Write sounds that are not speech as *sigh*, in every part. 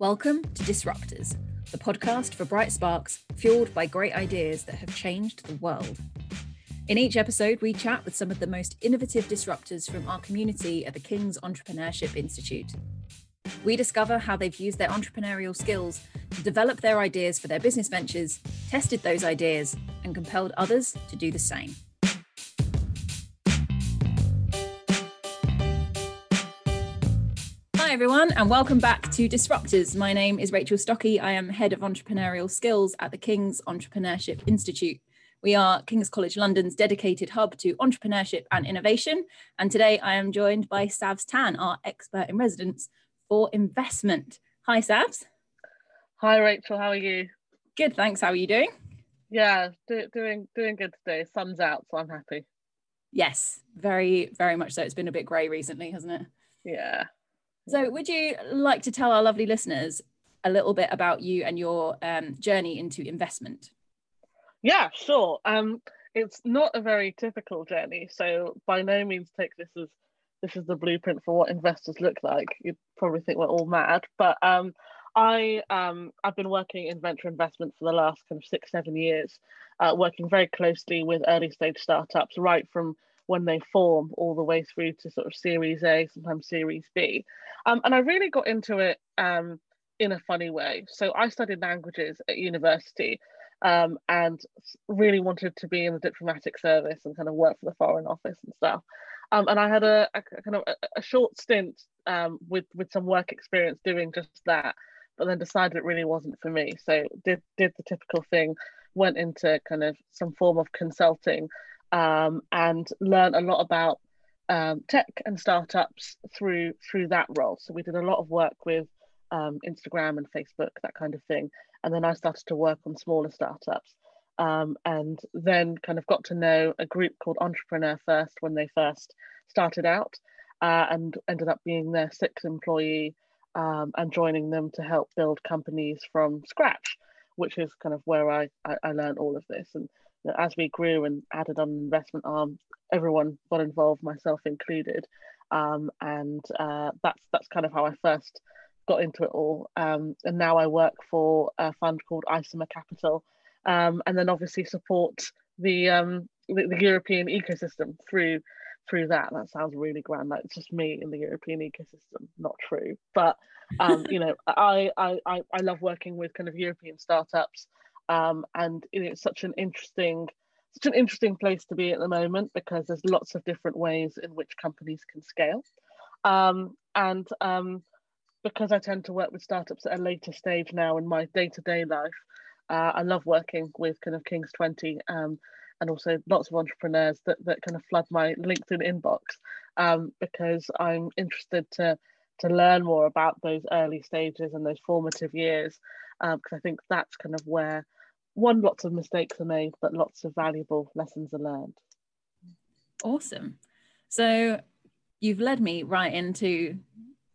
Welcome to Disruptors, the podcast for bright sparks fueled by great ideas that have changed the world. In each episode, we chat with some of the most innovative disruptors from our community at the King's Entrepreneurship Institute. We discover how they've used their entrepreneurial skills to develop their ideas for their business ventures, tested those ideas, and compelled others to do the same. Hi, everyone, and welcome back to Disruptors. My name is Rachel Stocky. I am Head of Entrepreneurial Skills at the King's Entrepreneurship Institute. We are King's College London's dedicated hub to entrepreneurship and innovation. And today I am joined by Savs Tan, our expert in residence for investment. Hi, Savs. Hi, Rachel. How are you? Good, thanks. How are you doing? Yeah, do, doing doing good today. Sun's out, so I'm happy. Yes, very very much so. It's been a bit grey recently, hasn't it? Yeah, so, would you like to tell our lovely listeners a little bit about you and your um, journey into investment? Yeah, sure. Um, it's not a very typical journey, so by no means take this as this is the blueprint for what investors look like. You'd probably think we're all mad, but um, I um, I've been working in venture investment for the last kind of six seven years, uh, working very closely with early stage startups, right from when they form all the way through to sort of Series A, sometimes Series B. Um, and I really got into it um, in a funny way. So I studied languages at university um, and really wanted to be in the diplomatic service and kind of work for the Foreign Office and stuff. Um, and I had a, a kind of a, short stint um, with with some work experience doing just that, but then decided it really wasn't for me. So did did the typical thing, went into kind of some form of consulting, um, and learn a lot about um, tech and startups through through that role. So we did a lot of work with um, Instagram and Facebook, that kind of thing. And then I started to work on smaller startups. Um, and then kind of got to know a group called Entrepreneur First when they first started out, uh, and ended up being their sixth employee um, and joining them to help build companies from scratch, which is kind of where I, I, I learned all of this. And as we grew and added on investment arm, everyone got involved, myself included, um, and uh, that's that's kind of how I first got into it all. Um, and now I work for a fund called Isomer Capital, um, and then obviously support the, um, the, the European ecosystem through through that. That sounds really grand. Like it's just me in the European ecosystem. Not true, but um, *laughs* you know, I, I I love working with kind of European startups um, and it's such an interesting such an interesting place to be at the moment because there's lots of different ways in which companies can scale. Um, and um, because I tend to work with startups at a later stage now in my day-to-day life uh, I love working with kind of King's 20 um, and also lots of entrepreneurs that, that kind of flood my LinkedIn inbox um, because I'm interested to to learn more about those early stages and those formative years because um, I think that's kind of where one, lots of mistakes are made, but lots of valuable lessons are learned. Awesome. So you've led me right into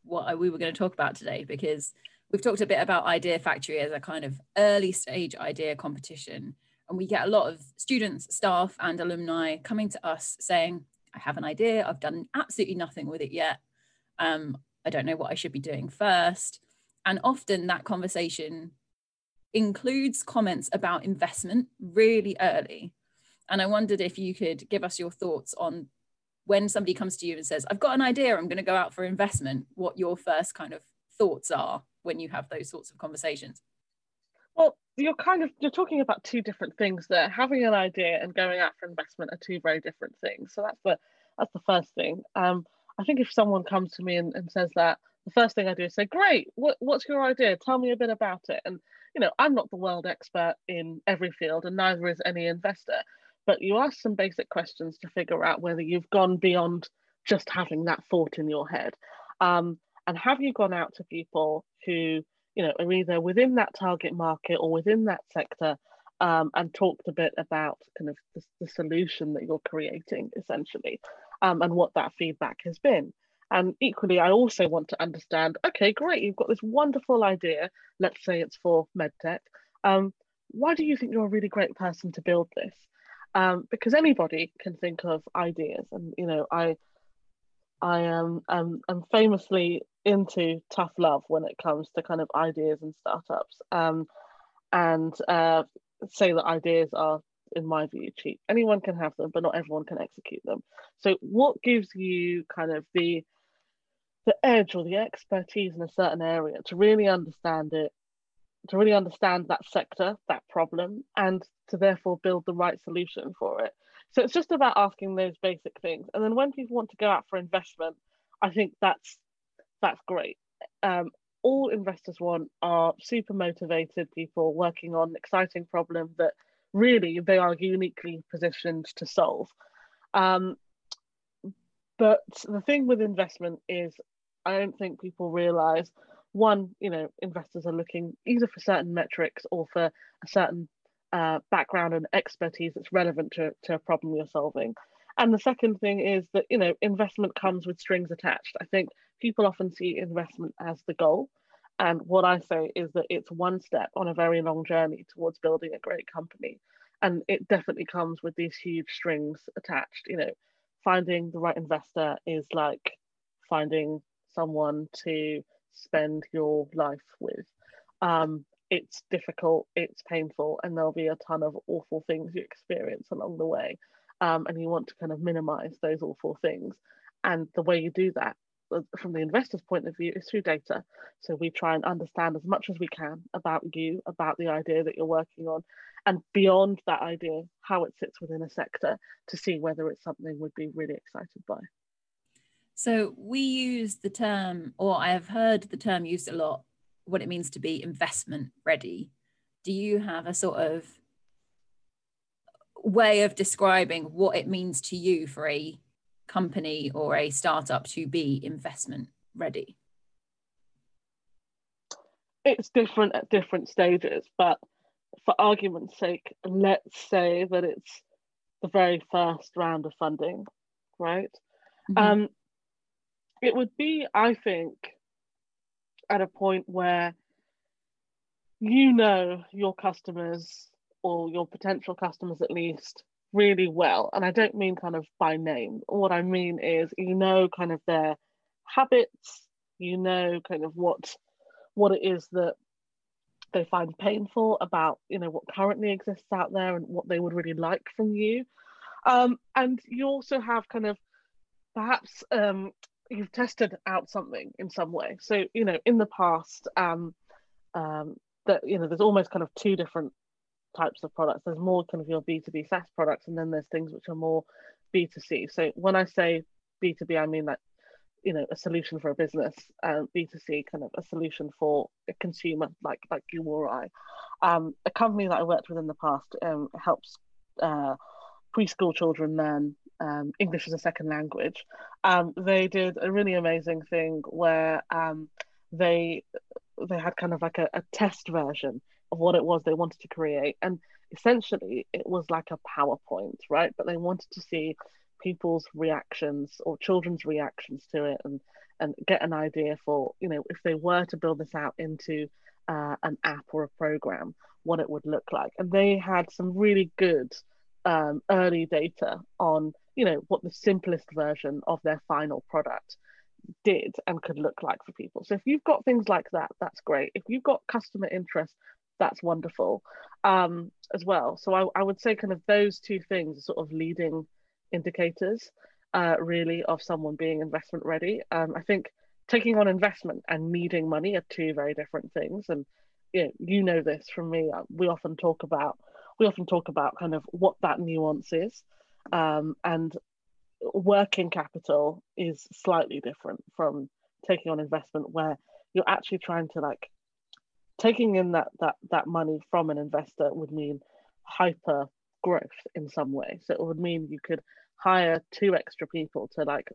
what we were going to talk about today because we've talked a bit about Idea Factory as a kind of early stage idea competition. And we get a lot of students, staff, and alumni coming to us saying, I have an idea, I've done absolutely nothing with it yet. Um, I don't know what I should be doing first. And often that conversation includes comments about investment really early. And I wondered if you could give us your thoughts on when somebody comes to you and says, I've got an idea, I'm going to go out for investment, what your first kind of thoughts are when you have those sorts of conversations. Well, you're kind of you're talking about two different things there. Having an idea and going out for investment are two very different things. So that's the that's the first thing. Um, I think if someone comes to me and, and says that, the first thing I do is say, Great, what, what's your idea? Tell me a bit about it. And you know, I'm not the world expert in every field, and neither is any investor. But you ask some basic questions to figure out whether you've gone beyond just having that thought in your head. Um, and have you gone out to people who, you know, are either within that target market or within that sector um, and talked a bit about kind of the, the solution that you're creating essentially um, and what that feedback has been. And equally, I also want to understand okay, great, you've got this wonderful idea. Let's say it's for medtech. Um, why do you think you're a really great person to build this? Um, because anybody can think of ideas, and you know, I I am um, I'm famously into tough love when it comes to kind of ideas and startups, um, and uh, say that ideas are, in my view, cheap. Anyone can have them, but not everyone can execute them. So, what gives you kind of the the edge or the expertise in a certain area to really understand it, to really understand that sector, that problem, and to therefore build the right solution for it. So it's just about asking those basic things. And then when people want to go out for investment, I think that's that's great. Um, all investors want are super motivated people working on an exciting problem that really they are uniquely positioned to solve. Um, but the thing with investment is I don't think people realize one, you know, investors are looking either for certain metrics or for a certain uh, background and expertise that's relevant to, to a problem you're solving. And the second thing is that, you know, investment comes with strings attached. I think people often see investment as the goal. And what I say is that it's one step on a very long journey towards building a great company. And it definitely comes with these huge strings attached. You know, finding the right investor is like finding someone to spend your life with. Um, it's difficult, it's painful, and there'll be a ton of awful things you experience along the way. Um, and you want to kind of minimize those awful things. And the way you do that from the investor's point of view is through data. So we try and understand as much as we can about you, about the idea that you're working on, and beyond that idea, how it sits within a sector to see whether it's something we'd be really excited by. So we use the term, or I have heard the term used a lot, what it means to be investment ready. Do you have a sort of way of describing what it means to you for a company or a startup to be investment ready? It's different at different stages, but for argument's sake, let's say that it's the very first round of funding, right? Mm-hmm. Um, it would be, I think, at a point where you know your customers or your potential customers at least really well. And I don't mean kind of by name. What I mean is you know kind of their habits, you know kind of what what it is that they find painful about you know what currently exists out there and what they would really like from you um, and you also have kind of perhaps um, you've tested out something in some way. So you know, in the past, um, um, that you know, there's almost kind of two different types of products. There's more kind of your B2B SaaS products, and then there's things which are more B2C. So when I say B2B, I mean that you know a solution for a business, and B2C kind of a solution for a consumer like like you or I. Um, a company that I worked with in the past um, helps uh, preschool children learn um, English as a second language, um, they did a really amazing thing where um, they they had kind of like a, a test version of what it was they wanted to create, and essentially it was like a PowerPoint, right? But they wanted to see people's reactions or children's reactions to it, and and get an idea for you know if they were to build this out into uh, an app or a program, what it would look like. And they had some really good um, early data on you know what the simplest version of their final product did and could look like for people so if you've got things like that that's great if you've got customer interest that's wonderful um, as well so I, I would say kind of those two things are sort of leading indicators uh, really of someone being investment ready um, i think taking on investment and needing money are two very different things and you know, you know this from me uh, we often talk about we often talk about kind of what that nuance is. Um, and working capital is slightly different from taking on investment where you're actually trying to like taking in that that that money from an investor would mean hyper growth in some way so it would mean you could hire two extra people to like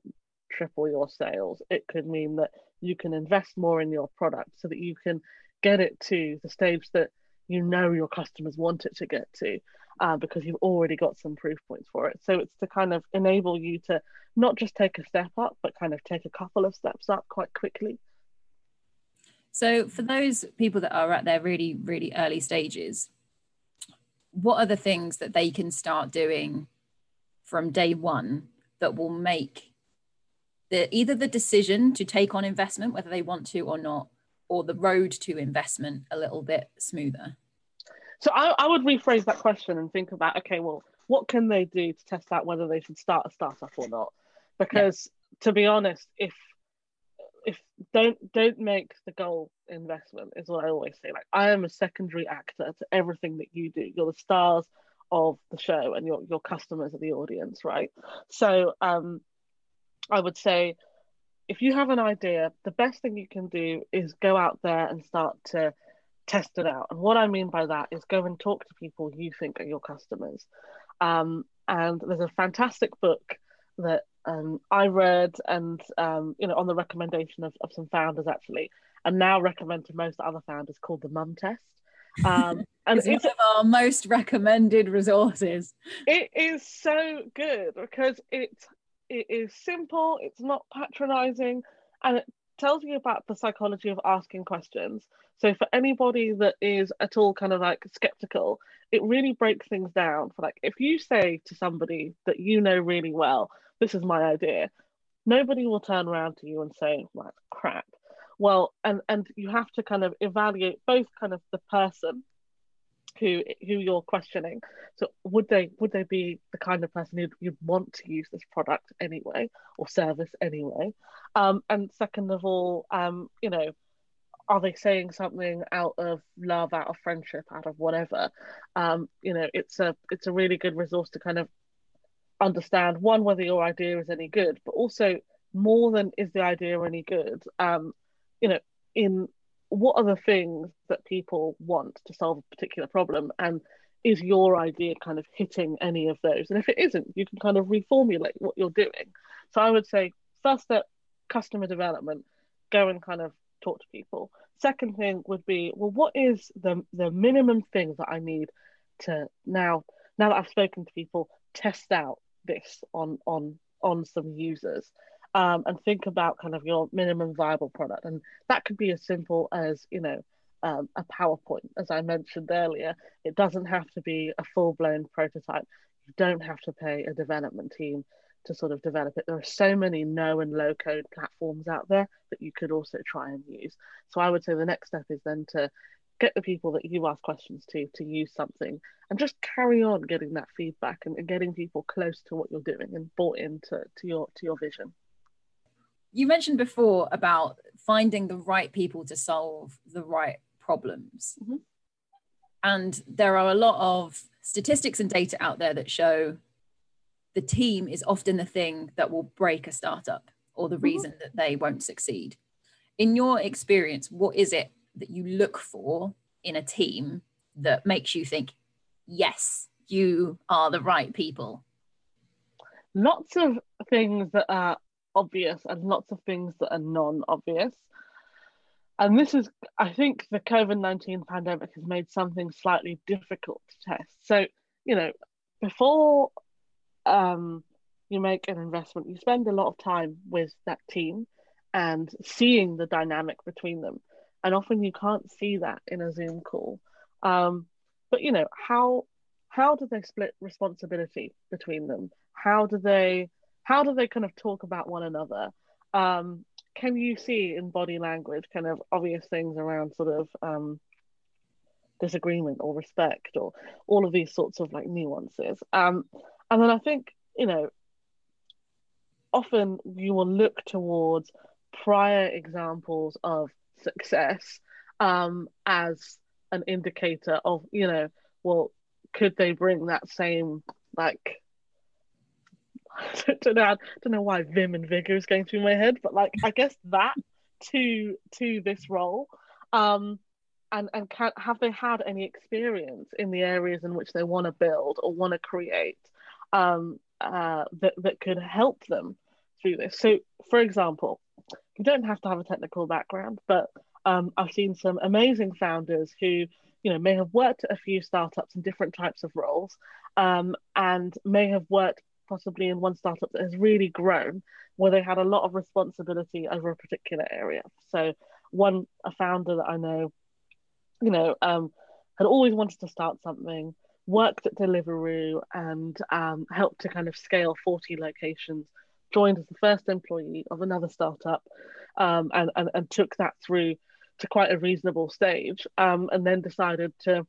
triple your sales it could mean that you can invest more in your product so that you can get it to the stage that you know your customers want it to get to uh, because you've already got some proof points for it. So it's to kind of enable you to not just take a step up, but kind of take a couple of steps up quite quickly. So for those people that are at their really, really early stages, what are the things that they can start doing from day one that will make the either the decision to take on investment, whether they want to or not, or the road to investment a little bit smoother? So I, I would rephrase that question and think about okay, well, what can they do to test out whether they should start a startup or not? Because yeah. to be honest, if if don't don't make the goal investment is what I always say. Like I am a secondary actor to everything that you do. You're the stars of the show and your your customers are the audience, right? So um I would say if you have an idea, the best thing you can do is go out there and start to test it out. And what I mean by that is go and talk to people you think are your customers. Um, and there's a fantastic book that um, I read, and um, you know, on the recommendation of, of some founders actually, and now recommend to most other founders called the Mum Test. Um, *laughs* and it's, it's one of our most recommended resources. It is so good because it it is simple, it's not patronizing, and it tells you about the psychology of asking questions. So for anybody that is at all kind of like skeptical, it really breaks things down for like if you say to somebody that you know really well, this is my idea, nobody will turn around to you and say, like crap. Well, and and you have to kind of evaluate both kind of the person who who you're questioning. So would they would they be the kind of person who'd, you'd want to use this product anyway or service anyway? Um, and second of all, um, you know, are they saying something out of love, out of friendship, out of whatever? Um, you know, it's a it's a really good resource to kind of understand one whether your idea is any good, but also more than is the idea any good. Um, you know, in what are the things that people want to solve a particular problem and is your idea kind of hitting any of those? And if it isn't you can kind of reformulate what you're doing. So i would say first step customer development go and kind of talk to people. Second thing would be well what is the the minimum thing that i need to now now that i've spoken to people test out this on on on some users um, and think about kind of your minimum viable product. And that could be as simple as, you know, um, a PowerPoint, as I mentioned earlier. It doesn't have to be a full blown prototype. You don't have to pay a development team to sort of develop it. There are so many no and low code platforms out there that you could also try and use. So I would say the next step is then to get the people that you ask questions to to use something and just carry on getting that feedback and, and getting people close to what you're doing and bought into to your to your vision you mentioned before about finding the right people to solve the right problems. Mm-hmm. And there are a lot of statistics and data out there that show the team is often the thing that will break a startup or the mm-hmm. reason that they won't succeed. In your experience, what is it that you look for in a team that makes you think, yes, you are the right people? Lots of things that are obvious and lots of things that are non-obvious. And this is, I think, the COVID 19 pandemic has made something slightly difficult to test. So, you know, before um, you make an investment, you spend a lot of time with that team and seeing the dynamic between them. And often you can't see that in a Zoom call. Um, but, you know, how how do they split responsibility between them? How do they how do they kind of talk about one another? Um, can you see in body language kind of obvious things around sort of um, disagreement or respect or all of these sorts of like nuances? Um, and then I think, you know, often you will look towards prior examples of success um, as an indicator of, you know, well, could they bring that same like *laughs* I don't know, I don't know why vim and vigor is going through my head, but like I guess that to to this role, um, and and can have they had any experience in the areas in which they want to build or want to create, um, uh, that that could help them through this. So, for example, you don't have to have a technical background, but um, I've seen some amazing founders who you know may have worked at a few startups in different types of roles um, and may have worked possibly in one startup that has really grown where they had a lot of responsibility over a particular area. So one a founder that i know you know um, had always wanted to start something worked at deliveroo and um, helped to kind of scale 40 locations joined as the first employee of another startup um, and, and, and took that through to quite a reasonable stage um, and then decided to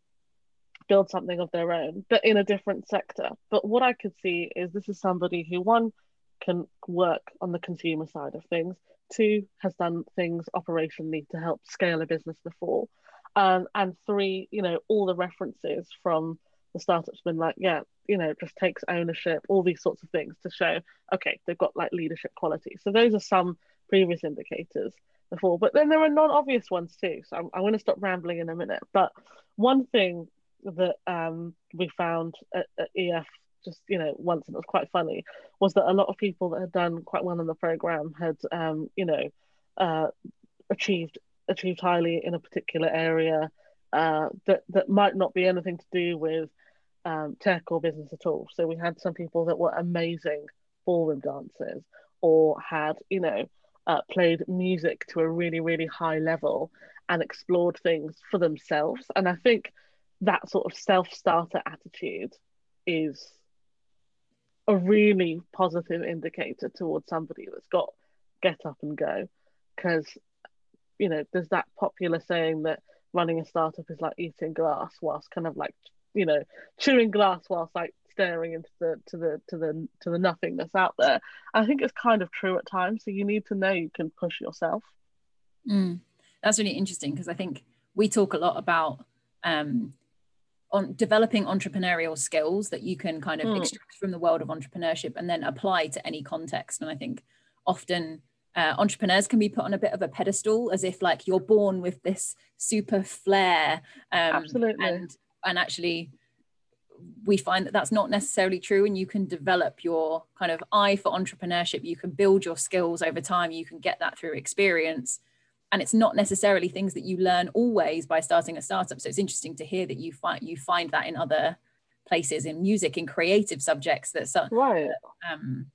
build something of their own, but in a different sector. But what I could see is this is somebody who, one, can work on the consumer side of things, two, has done things operationally to help scale a business before, um, and three, you know, all the references from the startup's been like, yeah, you know, just takes ownership, all these sorts of things to show, okay, they've got like leadership quality. So those are some previous indicators before, but then there are non-obvious ones too. So I'm, I'm going to stop rambling in a minute. But one thing that um, we found at, at EF just you know once and it was quite funny was that a lot of people that had done quite well in the program had um, you know uh, achieved achieved highly in a particular area uh, that that might not be anything to do with um, tech or business at all. So we had some people that were amazing ballroom dancers or had you know uh, played music to a really really high level and explored things for themselves. And I think that sort of self starter attitude is a really positive indicator towards somebody that's got get up and go because you know there's that popular saying that running a startup is like eating glass whilst kind of like you know chewing glass whilst like staring into the to the to the to the nothingness out there i think it's kind of true at times so you need to know you can push yourself mm. that's really interesting because i think we talk a lot about um, on developing entrepreneurial skills that you can kind of mm. extract from the world of entrepreneurship and then apply to any context. And I think often uh, entrepreneurs can be put on a bit of a pedestal as if like you're born with this super flair. Um, Absolutely. And, and actually, we find that that's not necessarily true and you can develop your kind of eye for entrepreneurship. You can build your skills over time. You can get that through experience. And it's not necessarily things that you learn always by starting a startup. So it's interesting to hear that you find you find that in other places in music in creative subjects that so, right. um,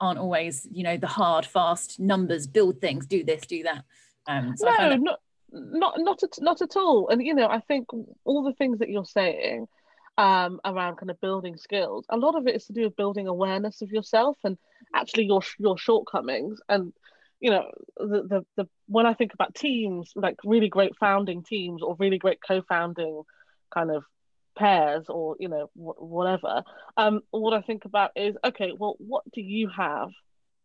aren't always you know the hard fast numbers build things do this do that. Um, so no that- not not not at, not at all. And you know i think all the things that you're saying um, around kind of building skills a lot of it is to do with building awareness of yourself and actually your your shortcomings. And you know the, the the when I think about teams like really great founding teams or really great co-founding kind of pairs or you know whatever um what I think about is okay well what do you have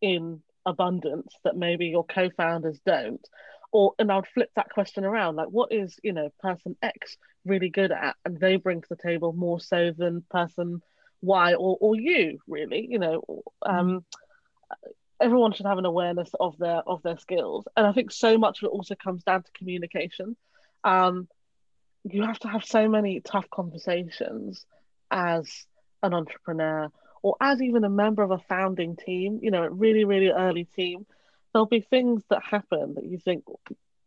in abundance that maybe your co-founders don't or and I would flip that question around like what is you know person X really good at? And they bring to the table more so than person Y or or you really you know um everyone should have an awareness of their of their skills. And i think so much of it also comes down to communication. Um, you have to have so many tough conversations as an entrepreneur or as even a member of a founding team you know a really really early team there'll be things that happen that you think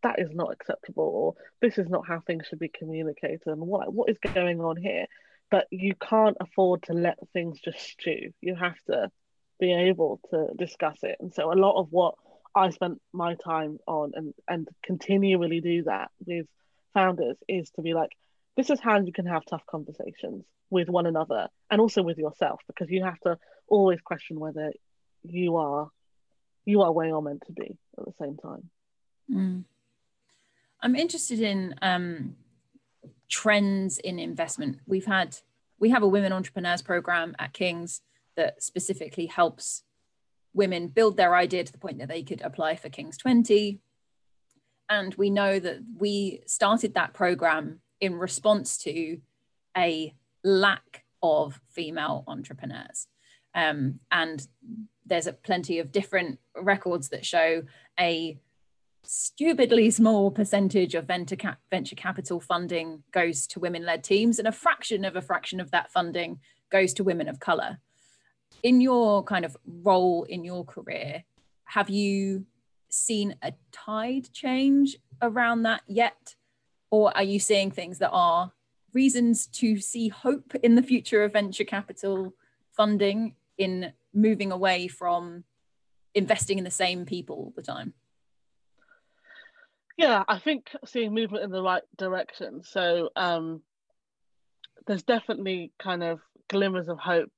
that is not acceptable or this is not how things should be communicated and what what is going on here but you can't afford to let things just stew you have to be able to discuss it. And so a lot of what I spent my time on and, and continually do that with founders is to be like, this is how you can have tough conversations with one another and also with yourself because you have to always question whether you are you are where you're meant to be at the same time. Mm. I'm interested in um, trends in investment. We've had we have a women entrepreneurs program at King's that specifically helps women build their idea to the point that they could apply for King's 20. And we know that we started that program in response to a lack of female entrepreneurs. Um, and there's a plenty of different records that show a stupidly small percentage of venture, cap- venture capital funding goes to women led teams, and a fraction of a fraction of that funding goes to women of color in your kind of role in your career, have you seen a tide change around that yet? Or are you seeing things that are reasons to see hope in the future of venture capital funding in moving away from investing in the same people all the time? Yeah, I think seeing movement in the right direction. So um, there's definitely kind of glimmers of hope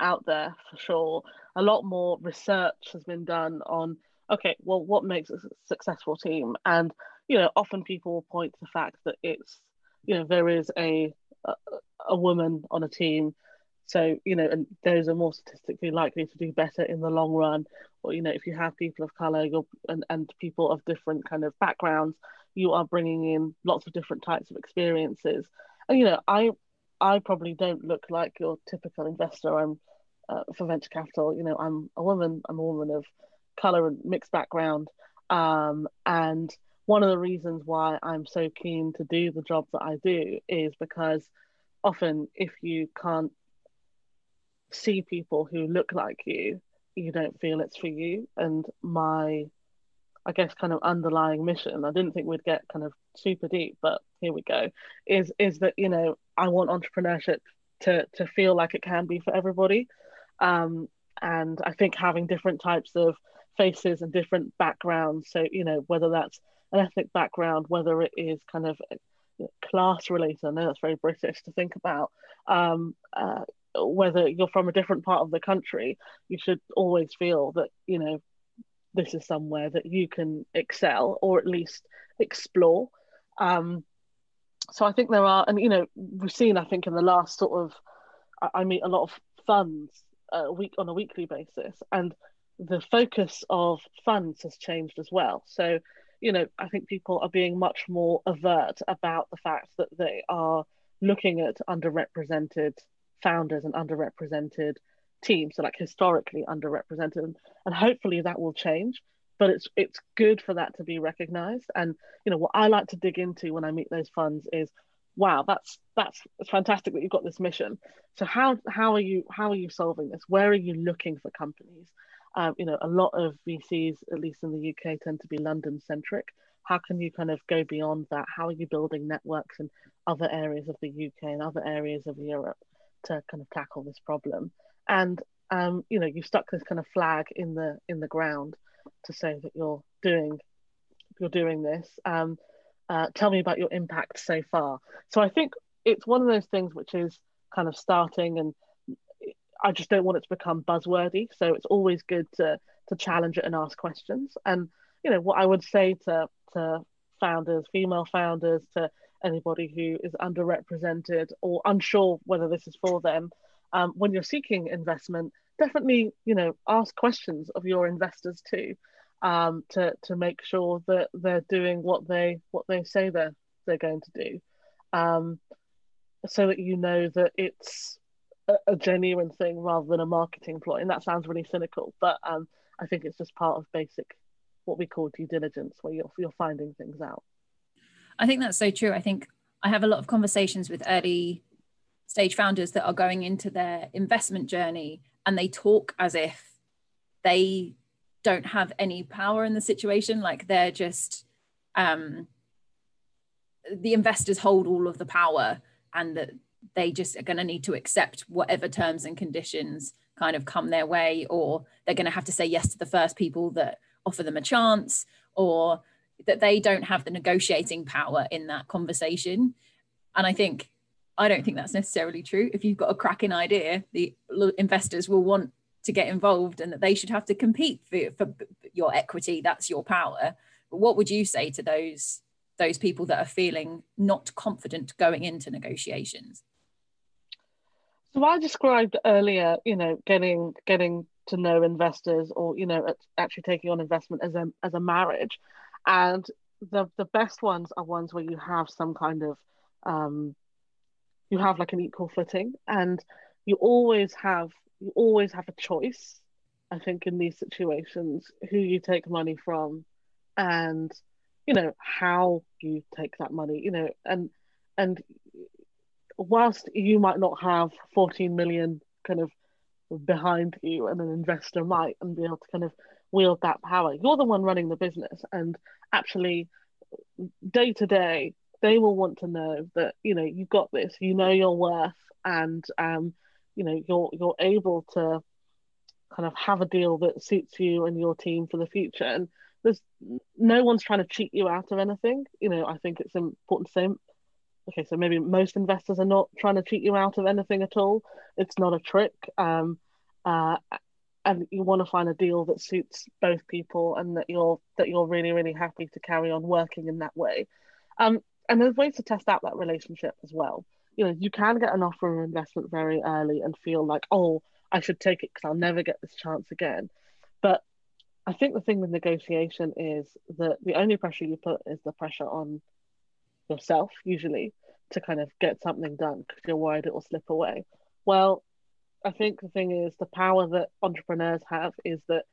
out there for sure. a lot more research has been done on okay, well, what makes a successful team? And you know, often people point to the fact that it's you know there is a a, a woman on a team so, you know, and those are more statistically likely to do better in the long run. Or, you know, if you have people of color and, and people of different kind of backgrounds, you are bringing in lots of different types of experiences. And, you know, I, I probably don't look like your typical investor. I'm uh, for venture capital, you know, I'm a woman, I'm a woman of color and mixed background. Um, and one of the reasons why I'm so keen to do the job that I do is because often if you can't see people who look like you, you don't feel it's for you. And my, I guess, kind of underlying mission, I didn't think we'd get kind of super deep, but here we go, is is that, you know, I want entrepreneurship to to feel like it can be for everybody. Um, and I think having different types of faces and different backgrounds, so, you know, whether that's an ethnic background, whether it is kind of class related. I know that's very British to think about. Um, uh, whether you're from a different part of the country, you should always feel that, you know, this is somewhere that you can excel or at least explore. Um, so I think there are, and you know, we've seen, I think, in the last sort of, I, I meet a lot of funds a week on a weekly basis, and the focus of funds has changed as well. So, you know, I think people are being much more avert about the fact that they are looking at underrepresented founders and underrepresented teams, so like historically underrepresented, and hopefully that will change. But it's it's good for that to be recognized. And you know what I like to dig into when I meet those funds is, wow, that's that's fantastic that you've got this mission. So how how are you how are you solving this? Where are you looking for companies? Um, you know, a lot of VCs, at least in the UK, tend to be London centric. How can you kind of go beyond that? How are you building networks in other areas of the UK and other areas of Europe? To kind of tackle this problem. And um, you know, you've stuck this kind of flag in the in the ground to say that you're doing you're doing this. Um, uh, tell me about your impact so far. So I think it's one of those things which is kind of starting, and I just don't want it to become buzzwordy. So it's always good to to challenge it and ask questions. And you know, what I would say to to founders, female founders, to anybody who is underrepresented or unsure whether this is for them. Um, when you're seeking investment, definitely you know ask questions of your investors too, um, to to make sure that they're doing what they what they say they're they're going to do, um, so that you know that it's a, a, genuine thing rather than a marketing ploy. And that sounds really cynical, but um, I think it's just part of basic what we call due diligence, where you're you're finding things out. I think that's so true. I think I have a lot of conversations with early stage founders that are going into their investment journey and they talk as if they don't have any power in the situation like they're just um, the investors hold all of the power and that they just are going to need to accept whatever terms and conditions kind of come their way or they're going to have to say yes to the first people that offer them a chance or that they don't have the negotiating power in that conversation. And I think I don't think that's necessarily true. If you've got a cracking idea, the investors will want to get involved and that they should have to compete for, for your equity. That's your power. But what would you say to those those people that are feeling not confident going into negotiations? So I described earlier, you know, getting getting to know investors or you know actually taking on investment as a as a marriage and the the best ones are ones where you have some kind of um, you have like an equal footing. And you always have you always have a choice i think in these situations who you take money from and you know how you take that money you know and and whilst you might not have 14 million kind of behind you and an investor might and be able to kind of wield that power. You're the one running the business, and actually, day to day, they will want to know that you know you've got this, you know your worth, and um, you know you're you're able to kind of have a deal that suits you and your team for the future. And there's no one's trying to cheat you out of anything. You know, I think it's important to say. Okay, so maybe most investors are not trying to cheat you out of anything at all. It's not a trick. Um, uh, and you want to find a deal that suits both people and that you're that you're really really happy to carry on working in that way. Um, and there's ways to test out that relationship as well. You know you can get an offer of investment very early and feel like oh i should take it because i'll never get this chance again. But i think the thing with negotiation is that the only pressure you put is the pressure on yourself usually to kind of get something done because you're worried it will slip away. Well I think the thing is the power that entrepreneurs have is that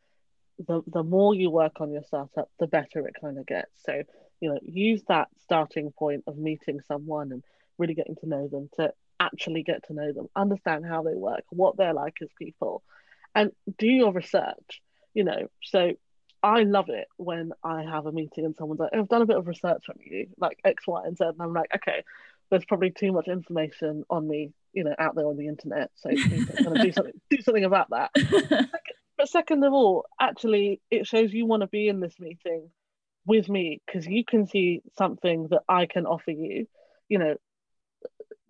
the the more you work on your startup, the better it kind of gets. So, you know, use that starting point of meeting someone and really getting to know them to actually get to know them, understand how they work, what they're like as people, and do your research. You know, so I love it when I have a meeting and someone's like, oh, I've done a bit of research on you, like X, Y, and Z. And I'm like, okay, there's probably too much information on me you know out there on the internet. So *laughs* going to do something do something about that. *laughs* But second of all actually it shows you want to be in this meeting with me because you can see something that i can offer you. You know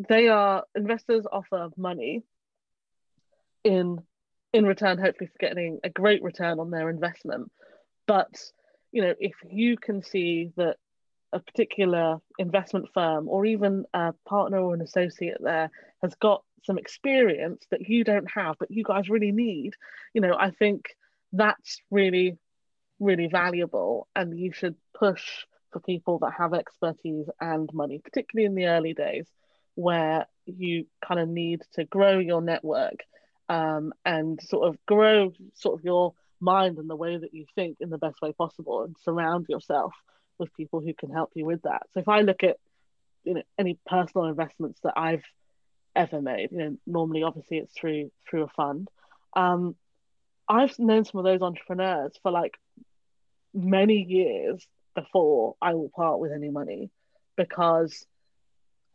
they are investors offer money in in return hopefully for getting a great return on their investment. But you know if you can see that a particular investment firm or even a partner or an associate there has got some experience that you don't have but you guys really need you know i think that's really really valuable and you should push for people that have expertise and money particularly in the early days where you kind of need to grow your network um, and sort of grow sort of your mind and the way that you think in the best way possible and surround yourself with people who can help you with that. So if I look at you know any personal investments that I've ever made, you know, normally obviously it's through through a fund. Um, I've known some of those entrepreneurs for like many years before I will part with any money because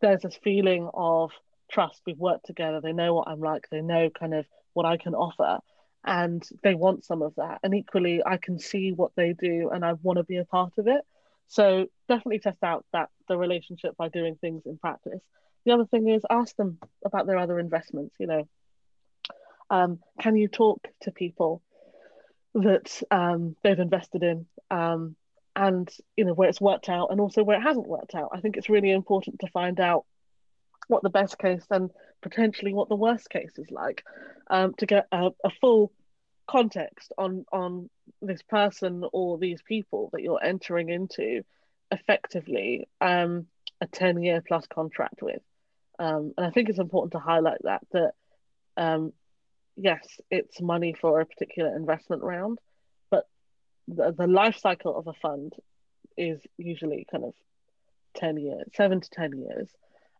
there's this feeling of trust. We've worked together. They know what I'm like. They know kind of what I can offer and they want some of that. And equally, I can see what they do and I want to be a part of it. So definitely test out that the relationship by doing things in practice. The other thing is ask them about their other investments. You know, um, can you talk to people that um, they've invested in, um, and you know where it's worked out, and also where it hasn't worked out. I think it's really important to find out what the best case and potentially what the worst case is like, um, to get a, a full context on on this person or these people that you're entering into effectively um, a 10 year plus contract with um, and i think it's important to highlight that that um, yes it's money for a particular investment round but the, the life cycle of a fund is usually kind of 10 years 7 to 10 years.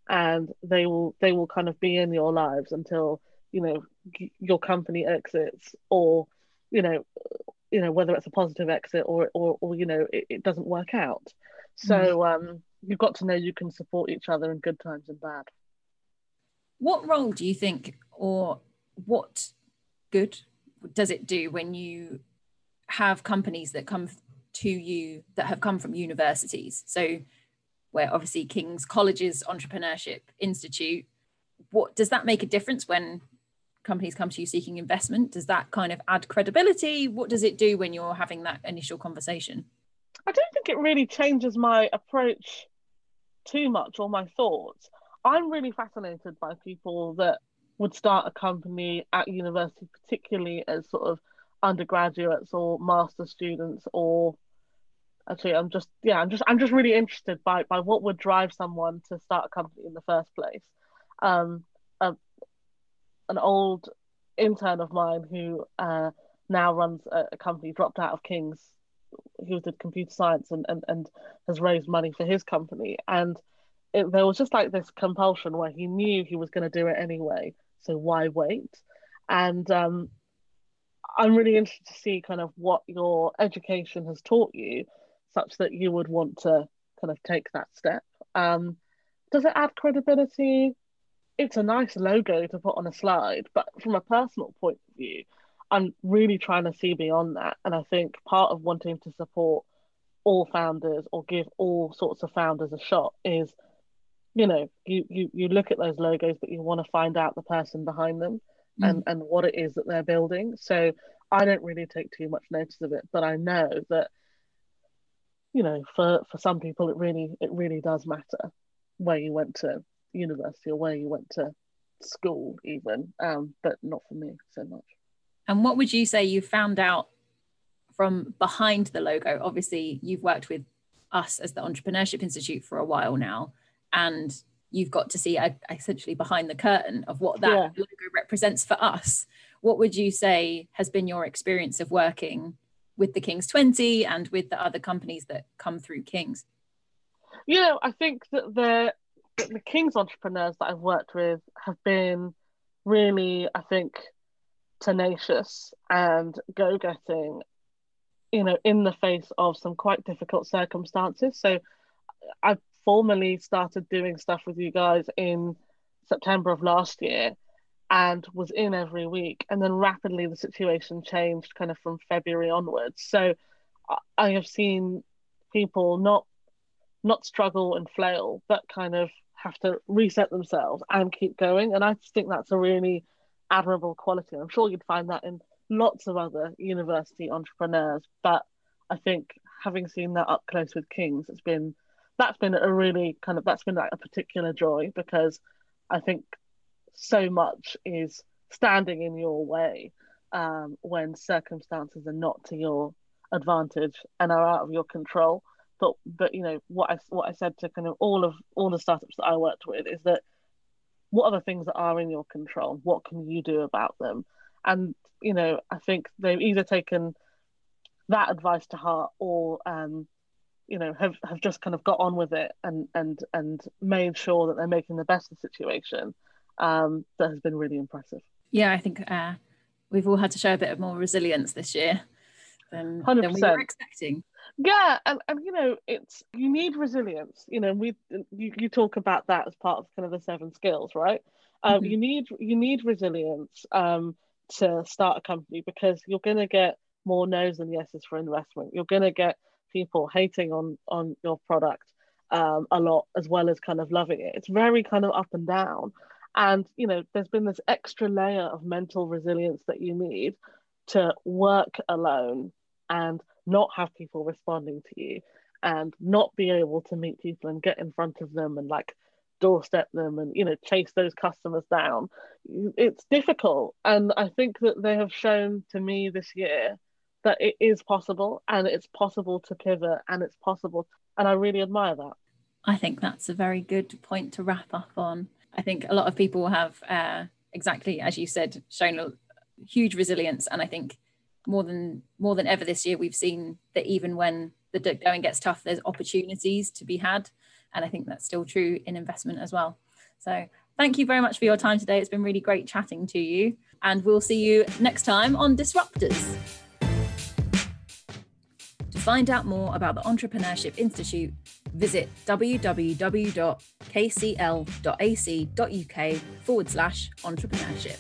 And they will they will kind of be in your lives until you know your company exits or you know you know whether it's a positive exit or or, or you know it, it doesn't work out. So mm. um you've got to know you can support each other in good times and bad what role do you think or what good does it do when you have companies that come to you that have come from universities? So where obviously king's college's entrepreneurship institute what does that make a difference when companies come to you seeking investment? Does that kind of add credibility? What does it do when you're having that initial conversation? I don't think it really changes my approach too much or my thoughts i'm really fascinated by people that would start a company at university particularly as sort of undergraduates or master students or actually i'm just yeah i'm just i'm just really interested by by what would drive someone to start a company in the first place um an old intern of mine who uh, now runs a, a, company, dropped out of King's. He did computer science and, and, and has raised money for his company. And it, there was just like this compulsion where he knew he was going to do it anyway. So why wait? And um, I'm really interested to see kind of what your education has taught you, such that you would want to kind of take that step. Um, does it add credibility? it's a nice logo to put on a slide, but from a personal point of view, I'm really trying to see beyond that. And I think part of wanting to support all founders or give all sorts of founders a shot is, you know, you you you look at those logos, but you want to find out the person behind them. mm. and, and what it is that they're building. So I don't really take too much notice of it, but I know that you know for for some people it really it really does matter where you went to university or where you went to school even um but not for me so much and what would you say you found out from behind the logo obviously you've worked with us as the entrepreneurship institute for a while now and you've got to see uh, essentially behind the curtain of what that yeah. logo represents for us what would you say has been your experience of working with the King's 20 and with the other companies that come through King's? You know, I think that the the King's entrepreneurs that I've worked with have been really, I think, tenacious and go getting, you know, in the face of some quite difficult circumstances. So I formally started doing stuff with you guys in September of last year and was in every week. And then rapidly the situation changed kind of from February onwards. So I have seen people not not struggle and flail, but kind of have to reset themselves and keep going. And I just think that's a really admirable quality. I'm sure you'd find that in lots of other university entrepreneurs, but I think having seen that up close with Kings, it's been that's been a really kind of that's been like a particular joy because I think so much is standing in your way um, when circumstances are not to your advantage and are out of your control. But but you know what I what I said to kind of all of all the startups that I worked with is that what are the things that are in your control? What can you do about them? And you know I think they've either taken that advice to heart or um, you know have, have just kind of got on with it and and and made sure that they're making the best of the situation um, that has been really impressive. Yeah, I think uh, we've all had to show a bit of more resilience this year than, than we were expecting. Yeah, and, and you know, it's you need resilience. You know, we you, you talk about that as part of kind of the seven skills, right? Um, mm-hmm. You need you need resilience um, to start a company because you're going to get more no's than yeses for investment. You're going to get people hating on on your product um, a lot as well as kind of loving it. It's very kind of up and down. And, you know, there's been this extra layer of mental resilience that you need to work alone and not have people responding to you and not be able to meet people and get in front of them and like doorstep them and you know chase those customers down it's difficult and i think that they have shown to me this year that it is possible and it's possible to pivot and it's possible and i really admire that i think that's a very good point to wrap up on I think a lot of people have uh, exactly as you said shown a huge resilience, and I think more than more than ever this year we've seen that even when the going gets tough, there's opportunities to be had, and I think that's still true in investment as well. So thank you very much for your time today. It's been really great chatting to you, and we'll see you next time on Disruptors. Find out more about the Entrepreneurship Institute, visit www.kcl.ac.uk forward slash entrepreneurship.